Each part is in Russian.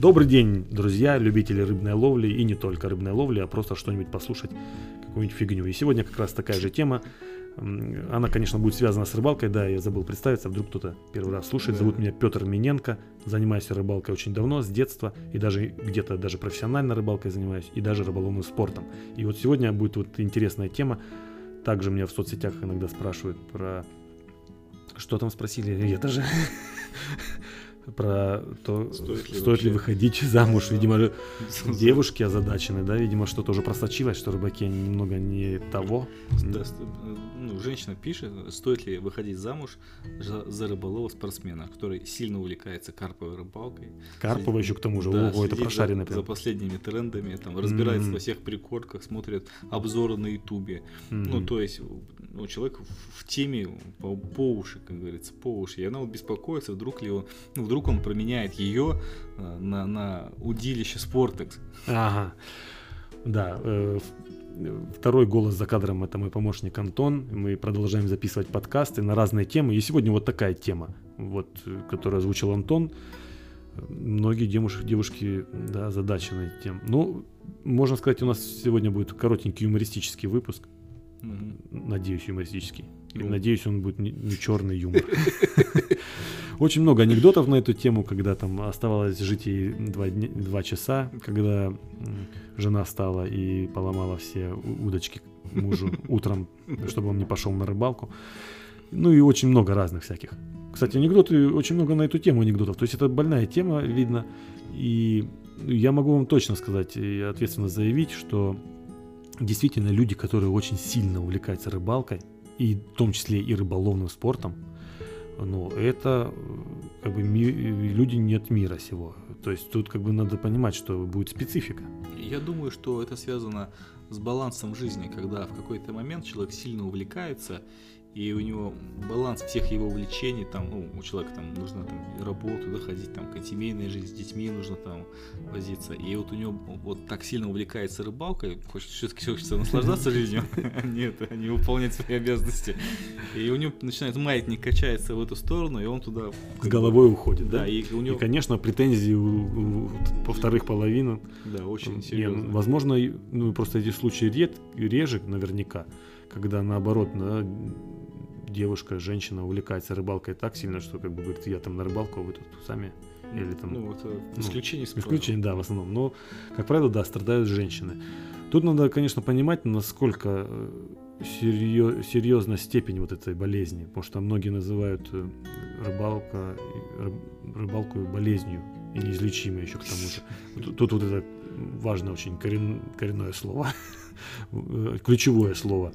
Добрый день, друзья, любители рыбной ловли и не только рыбной ловли, а просто что-нибудь послушать, какую-нибудь фигню. И сегодня как раз такая же тема. Она, конечно, будет связана с рыбалкой, да, я забыл представиться, вдруг кто-то первый раз слушает. Зовут меня Петр Миненко, занимаюсь рыбалкой очень давно, с детства, и даже где-то даже профессионально рыбалкой занимаюсь, и даже рыболовным спортом. И вот сегодня будет вот интересная тема. Также меня в соцсетях иногда спрашивают про... Что там спросили? Я даже... Про то, Стоит ли стоит ли выходить замуж. Видимо, девушки озадачены, да? Видимо, что-то уже просочилось, что рыбаки немного не того. Да, ну, женщина пишет, стоит ли выходить замуж за, за рыболова спортсмена, который сильно увлекается карповой рыбалкой. Карпова еще к тому же. Да, Ого, это прошаренный за, за последними трендами, там, разбирается М. во всех прикорках, смотрит обзоры на ютубе. Ну, Мгм. то есть, ну, человек в, в теме по, по уши, как говорится, по уши. И она вот беспокоится, вдруг ли он, ну, вдруг он променяет ее э, на, на удилище Спортекс. Ага. Да. э, Второй голос за кадром это мой помощник Антон. Мы продолжаем записывать подкасты на разные темы. И сегодня вот такая тема, вот, э, которую озвучил Антон. Многие девушки, девушки да, озадачены тем. Ну, можно сказать, у нас сегодня будет коротенький юмористический выпуск. Мгм. Надеюсь, юмористический. И Ну. надеюсь, он будет не, черный юмор. Очень много анекдотов на эту тему, когда там оставалось жить ей два, дня- два часа, когда жена встала и поломала все удочки мужу утром, чтобы он не пошел на рыбалку. Ну и очень много разных всяких. Кстати, анекдоты, очень много на эту тему анекдотов. То есть это больная тема, видно. И я могу вам точно сказать и ответственно заявить, что действительно люди, которые очень сильно увлекаются рыбалкой, и в том числе и рыболовным спортом, ну, это э, как бы ми- люди не от мира сего. То есть тут как бы надо понимать, что будет специфика. Я думаю, что это связано с балансом жизни, когда в какой-то момент человек сильно увлекается, и у него баланс всех его увлечений, там, ну, у человека там нужно там работу, да, ходить, там, семейная жизнь, с детьми нужно там возиться, и вот у него вот так сильно увлекается рыбалкой, хочет, все-таки хочется наслаждаться жизнью, а нет, а не выполнять свои обязанности, и у него начинает маятник качается в эту сторону, и он туда... С головой уходит, да? Да, и у И, него, конечно, претензии у, у- по вторых половину. да, очень серьезно. возможно, ну, просто эти случаи ред, реже наверняка, когда наоборот, да, девушка, женщина увлекается рыбалкой так сильно, что как бы говорит, я там на рыбалку, а вы тут сами. Или там Ну, это ну, исключение да, в основном. Но, как правило, да, страдают женщины. Тут надо, конечно, понимать, насколько э, серьё- серьезна степень вот этой болезни. Потому что многие называют э, рыбалка, рыб- рыбалку болезнью и неизлечимой еще к тому же. Тут, тут вот это важное очень корен- коренное слово, э, ключевое слово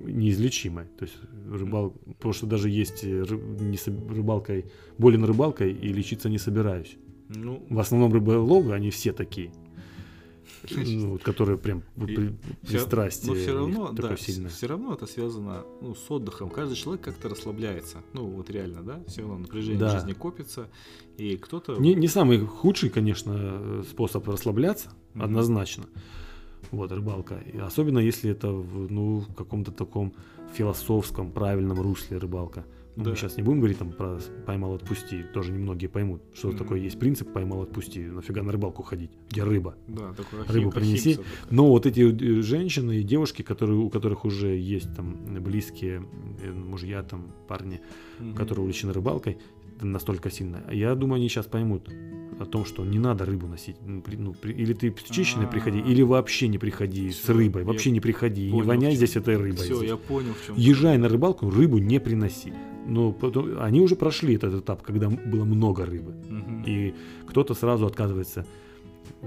неизлечимое. То есть рыбал, потому что даже есть э, ры- не соб- рыбалкой, болен рыбалкой и лечиться не собираюсь. Ну, В основном рыболовы, они все такие. Ну, вот, которые прям при- пристрастие но все равно, да, сильное. все равно это связано ну, с отдыхом. Каждый человек как-то расслабляется. Ну, вот реально, да, все равно напряжение Да. в жизни копится. И кто-то... Не, не самый худший, конечно, э, способ расслабляться, Мгм. однозначно. Вот, рыбалка. И особенно если это в ну, в каком-то таком философском, правильном русле рыбалка. Ну, Да. Мы сейчас не будем говорить там про поймал отпусти, тоже немногие поймут, что Мгм. такое есть принцип поймал отпусти, нафига на рыбалку ходить, где рыба. Да, такой Рыбу принеси. такой. Но вот эти э, женщины и девушки, которые, у которых уже есть там близкие э, мужья, там парни, Мгм. которые увлечены рыбалкой настолько сильно, я думаю, они сейчас поймут о том, что не надо рыбу носить. Ну, при- ну, при- или ты с чищенной А. приходи, или вообще не приходи с Всё, рыбой, я вообще не приходи, и не понял, воняй здесь этой рыбой. Все, здесь. я понял, в чем. Езжай на рыбалку, рыбу не приноси. Но потом, они уже прошли этот этап, когда было много рыбы. И кто-то сразу отказывается.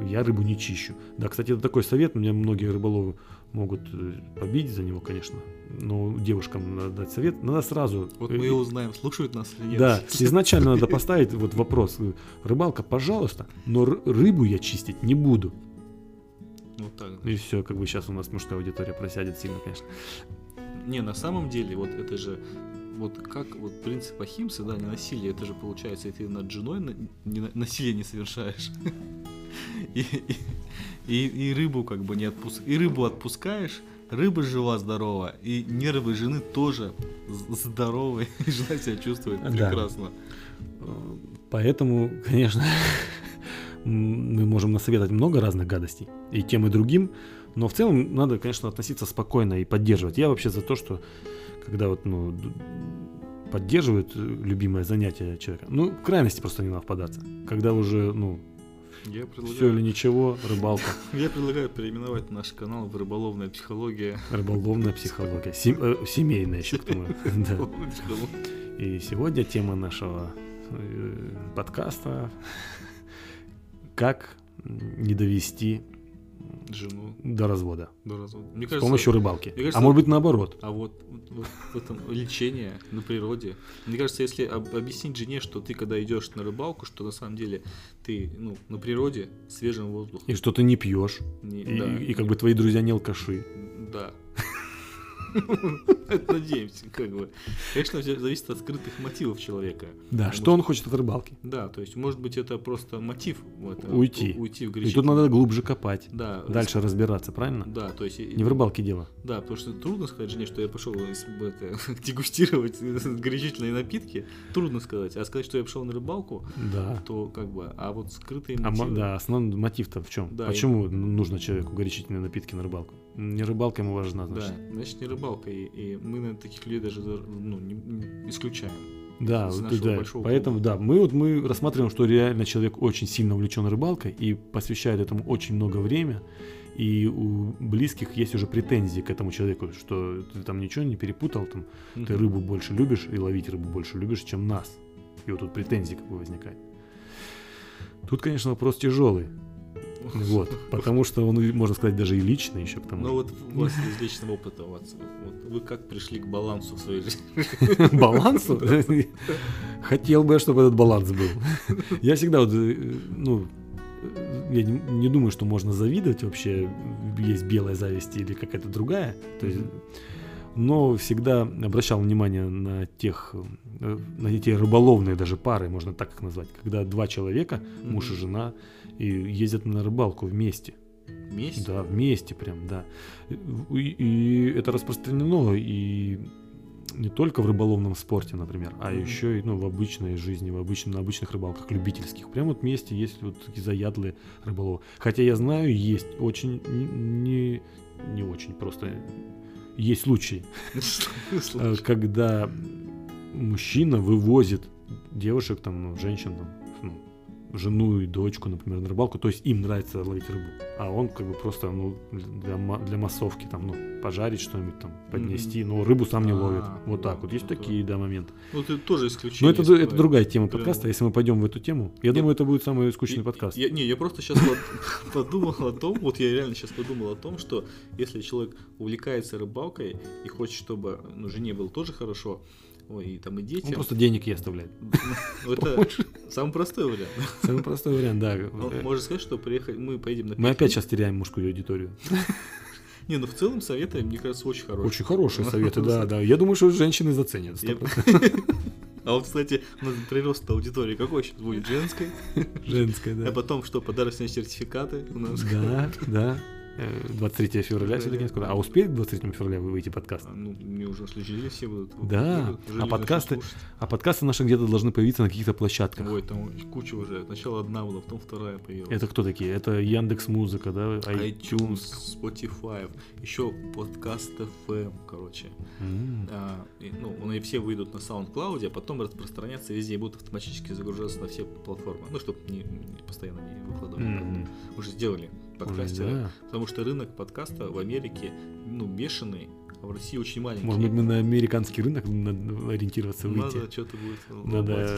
Я рыбу не чищу. Да, кстати, это такой совет. Меня многие рыболовы могут э, побить за него, конечно. Но девушкам надо дать совет. Надо сразу... Вот э, мы и узнаем, слушают нас или нет. Да, изначально надо поставить вот вопрос. Рыбалка, пожалуйста, но рыбу я чистить не буду. Вот так. И все, как бы сейчас у нас мужская аудитория просядет сильно, конечно. Не, на самом деле, вот это же вот как вот принцип Ахимсы, да, не насилие, это же получается, и ты над женой на- не на- насилие не совершаешь. И, и- и- рыбу как бы не отпускаешь. И рыбу отпускаешь, рыба жива, здорова, и нервы жены тоже з- здоровые, и жена себя чувствует Да. прекрасно. Э, Поэтому, конечно, мы можем насоветовать много разных гадостей, и тем, и другим, но в целом надо, конечно, относиться спокойно и поддерживать. Я вообще за то, что когда вот, ну, поддерживают э, любимое занятие человека, ну, в крайности просто не надо впадаться. Когда уже, ну, Я все или предлагаю, ничего, рыбалка, я предлагаю переименовать наш канал в «Рыболовная психология». рыболовная психология, сем- э, семейная еще к тому. Да. И сегодня тема нашего э, подкаста «Как не довести Жену до развода до развода. Мне с кажется, помощью рыбалки». мне кажется- а может быть наоборот. А вот, вот- в этом лечение на природе. Мне кажется, если об- объяснить жене, что ты когда идешь на рыбалку, что на самом деле ты ну, на природе, свежим воздухом. И что ты не пьешь, Не- и, да, и как бы твои друзья не алкаши. Да. Это Надеемся, как бы. Конечно, все зависит от скрытых мотивов человека. Да, что он хочет от рыбалки. Да, то есть, может быть, это просто мотив. Уйти. Уйти в И тут надо глубже копать, Да. дальше разбираться, правильно? Да, то есть... Не в рыбалке дело. Да, потому что трудно сказать жене, что я пошел дегустировать горячительные напитки. Трудно сказать. А сказать, что я пошел на рыбалку, Да. то как бы... А вот скрытые А мо- мотивы... да, основной мотив-то в чем? Да, Почему нужно человеку горячительные напитки на рыбалку? Не рыбалка ему важна, значит. Да, значит, не рыбалка. И, и мы, наверное, таких людей даже ну, не- не исключаем. Да, вот, да. Поэтому, да, мы вот мы рассматриваем, что реально человек очень сильно увлечен рыбалкой и посвящает этому очень много времени. И у близких есть уже претензии к этому человеку, что ты там ничего не перепутал, там, ты Мгм. рыбу больше любишь и ловить рыбу больше любишь, чем нас. И вот тут претензии как бы возникают. Тут, конечно, вопрос тяжелый. Вот, потому что он, можно сказать, даже и личный еще к тому. Ну вот у вас из личного опыта, у вас, вот вы как пришли к балансу в своей жизни? балансу. Хотел бы, я, чтобы этот баланс был. Я всегда вот, э, ну, я не, не думаю, что можно завидовать вообще, есть белая зависть или какая-то другая. То есть, но всегда обращал внимание на тех, э, на эти рыболовные даже пары, можно так их назвать, когда два человека, муж и жена, и ездят на рыбалку вместе. Вместе? Да, вместе прям, да. И, и это распространено и не только в рыболовном спорте, например, а Мгм. еще и ну, в обычной жизни, в обычном, на обычных рыбалках любительских. Прям вот вместе есть вот такие заядлые рыболовы. Хотя я знаю, есть очень не, не очень просто есть случаи, э, когда мужчина вывозит девушек, там, ну, женщин, там, ну, жену и дочку, например, на рыбалку, то есть им нравится ловить рыбу, а он как бы просто, ну, для, для массовки, там, ну, пожарить что-нибудь, там, поднести, но рыбу сам не А, ловит. Вот так вот, есть это- такие, да, моменты. Ну, это тоже Но исключение. это, из это правил. другая тема подкаста, если мы пойдем в эту тему, я думаю, это будет самый скучный подкаст. Не, я просто сейчас подумал о том, вот я реально сейчас подумал о том, что если человек увлекается рыбалкой и хочет, чтобы ну, жене было тоже хорошо, ой, и там и Он детям, просто денег ей оставляет. ну, это самый простой вариант. Самый простой вариант, да. Ну, Можно сказать, что приехать, мы поедем на Мы опять сейчас теряем мужскую аудиторию. Не, ну в целом советы, мне кажется, очень хорошие. Очень хорошие советы, да, да. Я думаю, что женщины заценят. Я- 100%. А вот, кстати, прирост аудитории какой сейчас будет? Женской? Женская, А да. потом что, подарочные сертификаты у нас? Да, да. Э, 23 февраля все-таки не скоро. А успеет к 23 февраля вы выйти подкаст? А, Ну, мне уже следили все будут. Да, будут а подкасты-. А подкасты наши где-то должны появиться на каких-то площадках. Ой, там куча уже. Сначала одна была, потом вторая появилась. Это кто такие? Это Яндекс Музыка, да? iTunes, Spotify, еще подкаст FM, короче. М. А, и, ну, они все выйдут на SoundCloud, а потом распространяться везде и будут автоматически загружаться на все платформы. Ну, чтобы не, не- постоянно не выкладывать. Мгм. Уже сделали Подкастеры. да. Потому что рынок подкаста в Америке, ну, бешеный, а в России очень маленький. Может быть, мы на американский рынок надо ориентироваться, выйти. Надо что-то будет Надо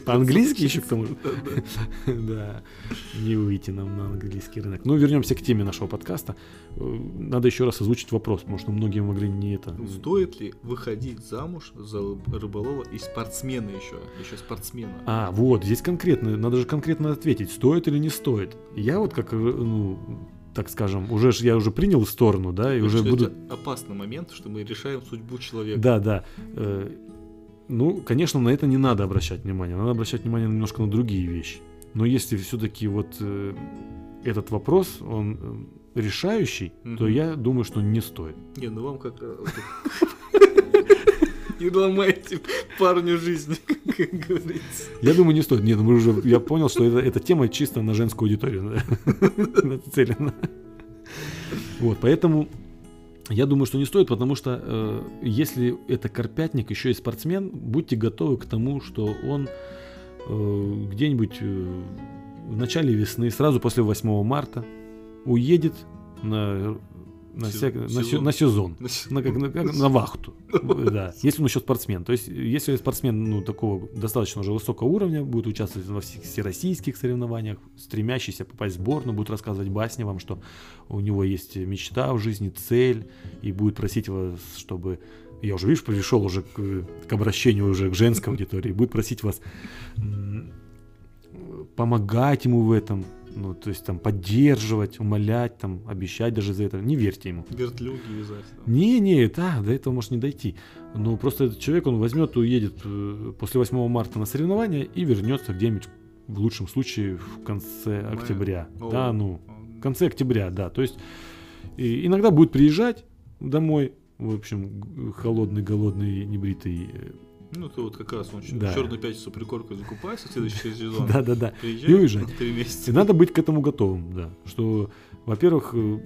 по-английски еще к тому же. Да, не выйти нам на английский рынок. Ну, вернемся к теме нашего подкаста. Э, Надо еще раз озвучить вопрос, потому что многие могли не это. Стоит ли выходить замуж за рыболова и спортсмена еще? Еще спортсмена. А, вот, здесь конкретно, надо же конкретно ответить, стоит или не стоит. Я вот как, э, ну, так скажем, уже я уже принял сторону, да, и Потому уже буду... Это опасный момент, что мы решаем судьбу человека. Да, да. Э, Ну, конечно, на это не надо обращать внимание. Надо обращать внимание немножко на другие вещи. Но если все-таки вот э, этот вопрос, он э, решающий, то Мгм. я думаю, что не стоит. Не, ну вам как... вот и ломаете парню жизнь, как говорится. Я думаю, не стоит. Нет, мы уже, я понял, что это, эта тема чисто на женскую аудиторию нацелена. Вот, поэтому я думаю, что не стоит, потому что э, если это карпятник, еще и спортсмен, будьте готовы к тому, что он э, где-нибудь э, в начале весны, сразу после 8 марта, уедет на на, Сезон. всяк- на, се- на сезон, на, как, на, как- на вахту, да, если он еще спортсмен. То есть, если спортсмен ну, такого достаточно уже высокого уровня, будет участвовать во всех всероссийских соревнованиях, стремящийся попасть в сборную, будет рассказывать басни вам, что у него есть мечта в жизни, цель, и будет просить вас, чтобы... Я уже, видишь, пришел уже к, к обращению уже к женской аудитории, будет просить вас помогать ему в этом, ну, то есть там поддерживать, умолять, там, обещать даже за это. Не верьте ему. Вертлюги вязать. Не, не, да, до этого может не дойти. Но просто этот человек, он возьмет и уедет э, после 8 марта на соревнования и вернется где-нибудь, в лучшем случае, в конце Мая. октября. О. Да, ну, в конце октября, да. То есть и иногда будет приезжать домой, в общем, холодный, голодный, небритый. Ну, то вот как раз он Да. черную пятницу прикоркой закупается в следующий сезон. Да-да-да. Приезжает И уезжает. на три месяца. И надо быть к этому готовым, да. Что, во-первых, э,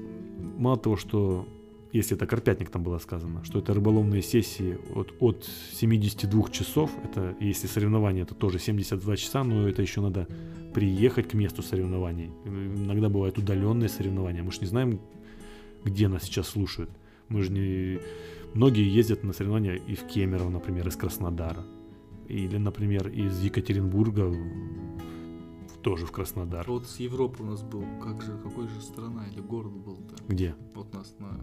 мало того, что если это Карпятник там было сказано, что это рыболовные сессии от, от 72 часов, это если соревнования, это тоже 72 часа, но это еще надо приехать к месту соревнований. Иногда бывают удаленные соревнования. Мы же не знаем, где нас сейчас слушают. Мы же не... Многие ездят на соревнования и в Кемерово, например, из Краснодара. Или, например, из Екатеринбурга в- тоже в Краснодар. Вот с Европы у нас был, как же, какой же страна или город был-то? Где? Вот нас на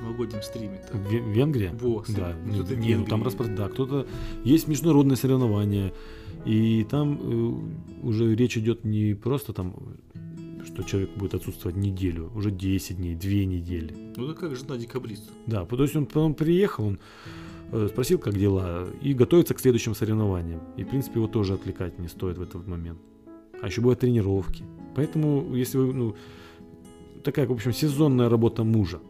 новогоднем стриме-то. Ве- Венгрия? Во, Да, ну, кто-то в не, ну там распро... да, кто-то есть международные соревнования, и там э, уже речь идет не просто там, что человек будет отсутствовать неделю, уже 10 дней, 2 недели. Ну да как жена декабрист. Да, то есть он потом приехал, он э, спросил, как дела, и готовится к следующим соревнованиям. И, в принципе, его тоже отвлекать не стоит в этот момент. А еще бывают тренировки. Поэтому, если вы, ну, такая, в общем, сезонная работа мужа.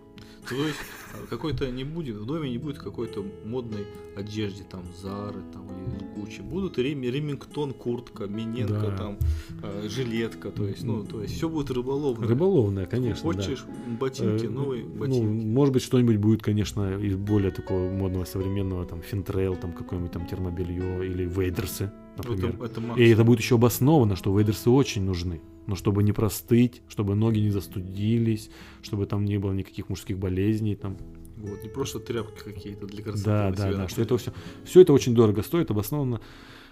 То есть а, какой-то не будет, в доме не будет какой-то модной одежды, там, Зары, там, или Гуччи. Будут Рем- Ремингтон, куртка, Миненко, Да. там, э, жилетка, то есть, ну, то есть все будет рыболовное. Рыболовная, конечно, да. Хочешь ботинки, Э, новые ну, ботинки. может быть, что-нибудь будет, конечно, из более такого модного, современного, там, финтрейл, там, какое-нибудь там термобелье или вейдерсы, например. это, это И это будет еще обосновано, что вейдерсы очень нужны. Но чтобы не простыть, чтобы ноги не застудились, чтобы там не было никаких мужских болезней, там. Вот, не просто тряпки какие-то для красоты. Да, да, да, что это все, все это очень дорого стоит, обоснованно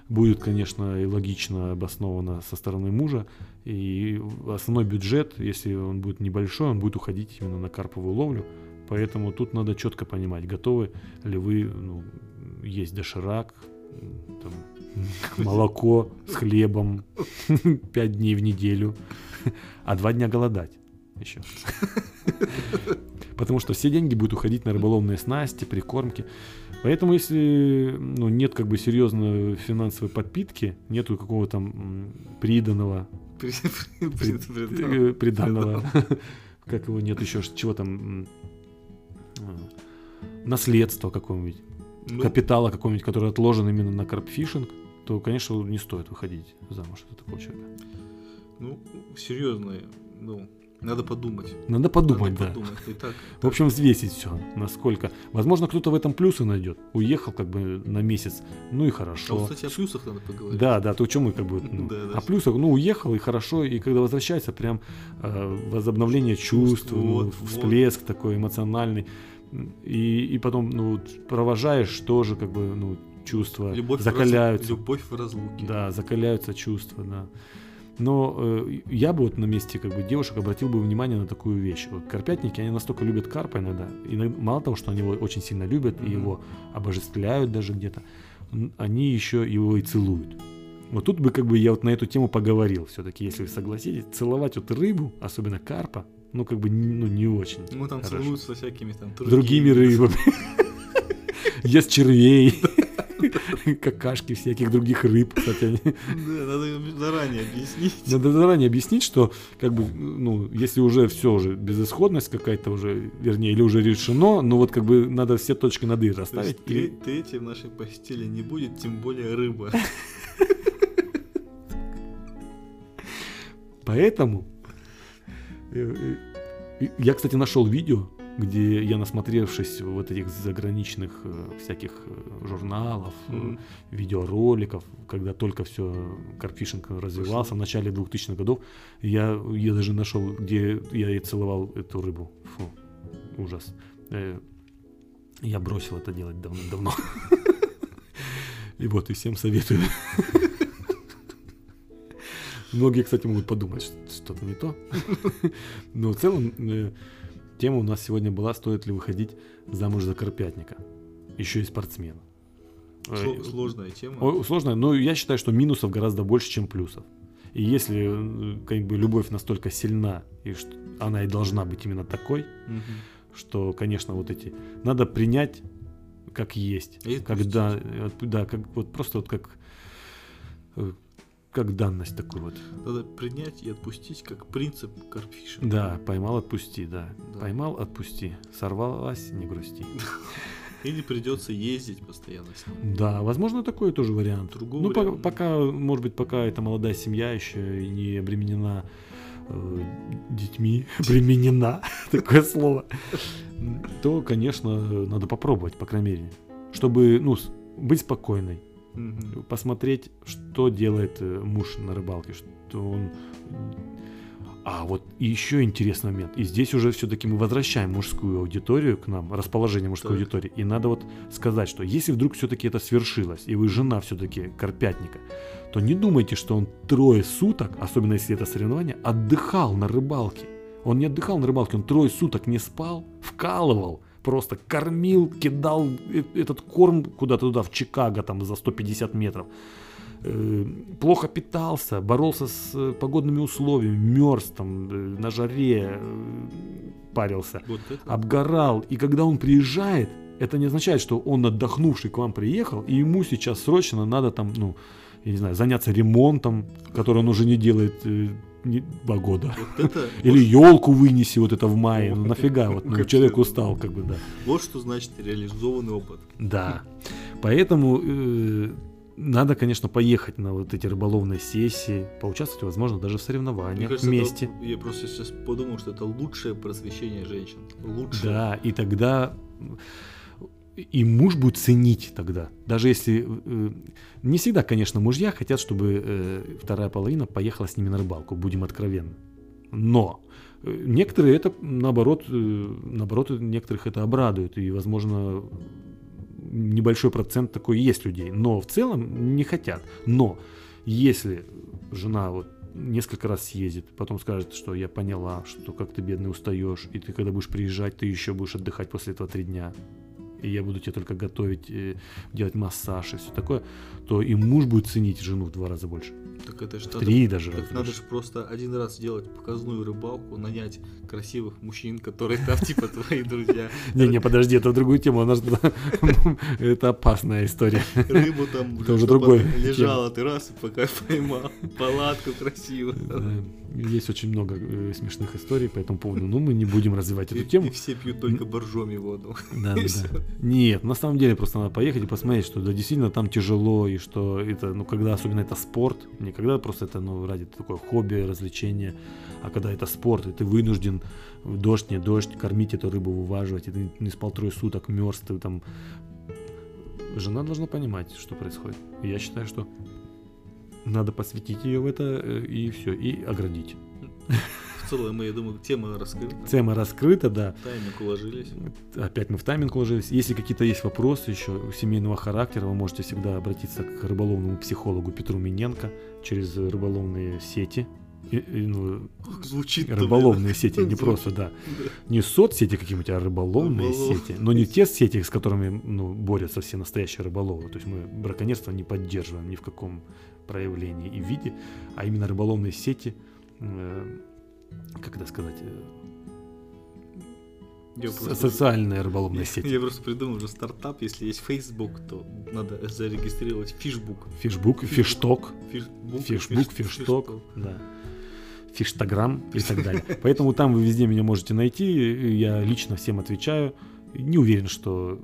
будет, конечно, и логично обосновано со стороны мужа. И основной бюджет, если он будет небольшой, он будет уходить именно на карповую ловлю. Поэтому тут надо четко понимать, готовы ли вы ну, есть доширак, там, молоко с хлебом. 5 дней в неделю, а 2 дня голодать еще. Потому что все деньги будут уходить на рыболовные снасти, прикормки. Поэтому если ну, нет как бы серьезной финансовой подпитки, нету какого-то там м, приданного, При- при- при- при- при- э, приданного, как его нет еще, чего там, а, наследства какого-нибудь, Ну, капитала какого-нибудь, который отложен именно на карпфишинг, то, конечно, не стоит выходить замуж за такого человека. Ну, серьезно, ну, надо подумать. Надо подумать, Надо да. подумать. И так, В общем, взвесить все, насколько. Возможно, кто-то в этом плюсы найдет. Уехал как бы на месяц, ну и а хорошо. вот, кстати, о плюсах надо поговорить. Да, да, то чем мы как бы. ну, Да, да. О плюсах, ну, уехал и хорошо, и когда возвращается, прям э, возобновление чувств, Чувств, ну, вот, всплеск такой эмоциональный. И, и потом, ну, провожаешь тоже, как бы, ну, чувства Любовь, в закаляются. раз- любовь в разлуке. Да, закаляются чувства, да. Но э, я бы вот на месте как бы девушек обратил бы внимание на такую вещь. Вот карпятники, они настолько любят карпа иногда. иногда мало того, что они его очень сильно любят и Мгм. его обожествляют даже где-то, они еще его и целуют. Вот тут бы как бы я вот на эту тему поговорил все-таки, если вы согласитесь. Целовать вот рыбу, особенно карпа, ну как бы ну, не очень. Ну, там Хорошо. целуются со всякими там Другими рыбами. Ест червей. какашки всяких других рыб, кстати. Да, надо заранее объяснить. Надо заранее объяснить, что как бы, ну, если уже все уже безысходность какая-то уже, вернее, или уже решено, ну вот как бы надо все точки над «и» расставить. и- третьей в нашей постели не будет, тем более рыба. Поэтому я, кстати, нашел видео, где я, насмотревшись вот этих заграничных э, всяких э, журналов, э, Мгм. видеороликов, когда только все карпфишинг развивался в начале 2000-х годов, я, я даже нашел, где я и целовал эту рыбу. Фу, ужас. Э, Я бросил это делать давно-давно. И вот, и всем советую. Многие, кстати, могут подумать, что что-то не то. Но в целом э, тема у нас сегодня была, стоит ли выходить замуж за карпятника. Еще и спортсмена. Э, Сло- Сложная тема. О, Сложно, но я считаю, что минусов гораздо больше, чем плюсов. И если э, как бы любовь настолько сильна, и что она и должна быть именно такой, Мгм. что, конечно, вот эти надо принять как есть, И когда, да, как вот просто вот как как данность такую вот. Надо принять и отпустить как принцип карпфишинга. Да, поймал, отпусти, да. Да. Поймал, отпусти. Сорвалась, не грусти. Или придется ездить постоянно с ним. Да, возможно, такой тоже вариант. Другого ну, варианта. пока, может быть, пока эта молодая семья еще не обременена э, детьми, обременена, такое слово, то, конечно, надо попробовать, по крайней мере, чтобы, ну, быть спокойной, Мгм. посмотреть, что делает э, муж на рыбалке, что он... А вот и еще интересный момент. И здесь уже все-таки мы возвращаем мужскую аудиторию к нам, расположение мужской Так. аудитории. И надо вот сказать, что если вдруг все-таки это свершилось, и вы жена все-таки Карпятника, то не думайте, что он трое суток, особенно если это соревнование, отдыхал на рыбалке. Он не отдыхал на рыбалке, он трое суток не спал, вкалывал, просто кормил, кидал э- этот корм куда-то туда, в Чикаго, там за 150 метров. Э, Плохо питался, боролся с э, погодными условиями, мерз там на жаре, парился, Вот это. обгорал. И когда он приезжает, это не означает, что он отдохнувший к вам приехал, и ему сейчас срочно надо там, ну, я не знаю, заняться ремонтом, который он уже не делает два года. Вот это. Или вот, елку вынеси вот это в мае. Ну нафига, вот ну, человек устал, как бы, да. вот что значит реализованный опыт. Да. Поэтому э, надо, конечно, поехать на вот эти рыболовные сессии, поучаствовать, возможно, даже в соревнованиях кажется, вместе. это- я просто сейчас подумал, что это лучшее просвещение женщин. Лучшее. Да, и тогда и муж будет ценить тогда. Даже если... э, не всегда, конечно, мужья хотят, чтобы э, вторая половина поехала с ними на рыбалку, будем откровенны. Но э, некоторые это, наоборот, э, наоборот, некоторых это обрадует. И, возможно, небольшой процент такой есть людей. Но в целом не хотят. Но если жена вот несколько раз съездит, потом скажет, что я поняла, что как ты бедный устаешь, и ты когда будешь приезжать, ты еще будешь отдыхать после этого три дня, и я буду тебе только готовить, э, делать массаж и все такое, то и муж будет ценить жену в два раза больше. Так это же В надо, три даже так надо же просто один раз сделать показную рыбалку, нанять красивых мужчин, которые там типа твои друзья. Не-не, подожди, это другую тему, она это опасная история. Рыбу там уже другой лежала, ты раз и пока поймал. Палатку красивую. Есть очень много э, смешных историй по этому поводу, но мы не будем развивать эту тему. и все пьют только боржоми воду. Да, да, да. Нет, на самом деле просто надо поехать и посмотреть, что да, действительно там тяжело, и что это, ну, когда особенно это спорт, не когда просто это, ну, ради такое хобби, развлечение, а когда это спорт, и ты вынужден дождь, не дождь, кормить эту рыбу, вываживать, и ты не спал трое суток, мерз, ты там... Жена должна понимать, что происходит. Я считаю, что надо посвятить ее в это э, и все, и оградить. В целом, я думаю, тема раскрыта. Тема раскрыта, да. Таймик уложились. Опять мы в тайминг уложились. Если какие-то есть вопросы еще семейного характера, вы можете всегда обратиться к рыболовному психологу Петру Миненко через рыболовные сети. Ну, Звучит рыболовные сети, не просто, да. Не соцсети какие-нибудь, а рыболовные Рыболов- сети. Но не те сети, с которыми ну, борются все настоящие рыболовы. То есть мы браконьерство не поддерживаем ни в каком проявлении и виде, а именно рыболовные сети, э, как это сказать, э, Я просто- Социальная рыболовная сеть. Я просто придумал уже стартап, если есть Facebook, то надо зарегистрировать фишбук. Фишбук, фишток, фишбук, фишток, да. Фиштаграм и так далее. Поэтому там вы везде меня можете найти. Я лично всем отвечаю. Не уверен, что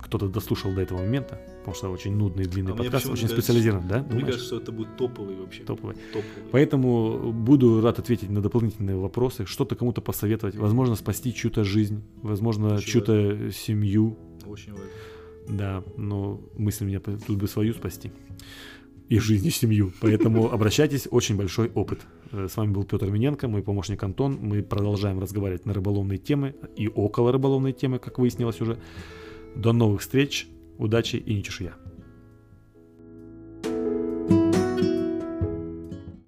кто-то дослушал до этого момента, потому что очень нудный и длинный А подкаст, очень кажется, специализированный, да? Мне Думаешь? кажется, что это будет топовый вообще. Топовый. Топовый. Поэтому буду рад ответить на дополнительные вопросы, что-то кому-то посоветовать, возможно, спасти чью-то жизнь, возможно, чью-то семью, Очень важно. да, но мысль меня тут бы свою спасти. И жизнь, и семью. Поэтому обращайтесь, очень большой опыт. Э, С вами был Петр Миненко, мой помощник Антон. Мы продолжаем разговаривать на рыболовные темы и около рыболовной темы, как выяснилось уже. До новых встреч, удачи и не чешуя.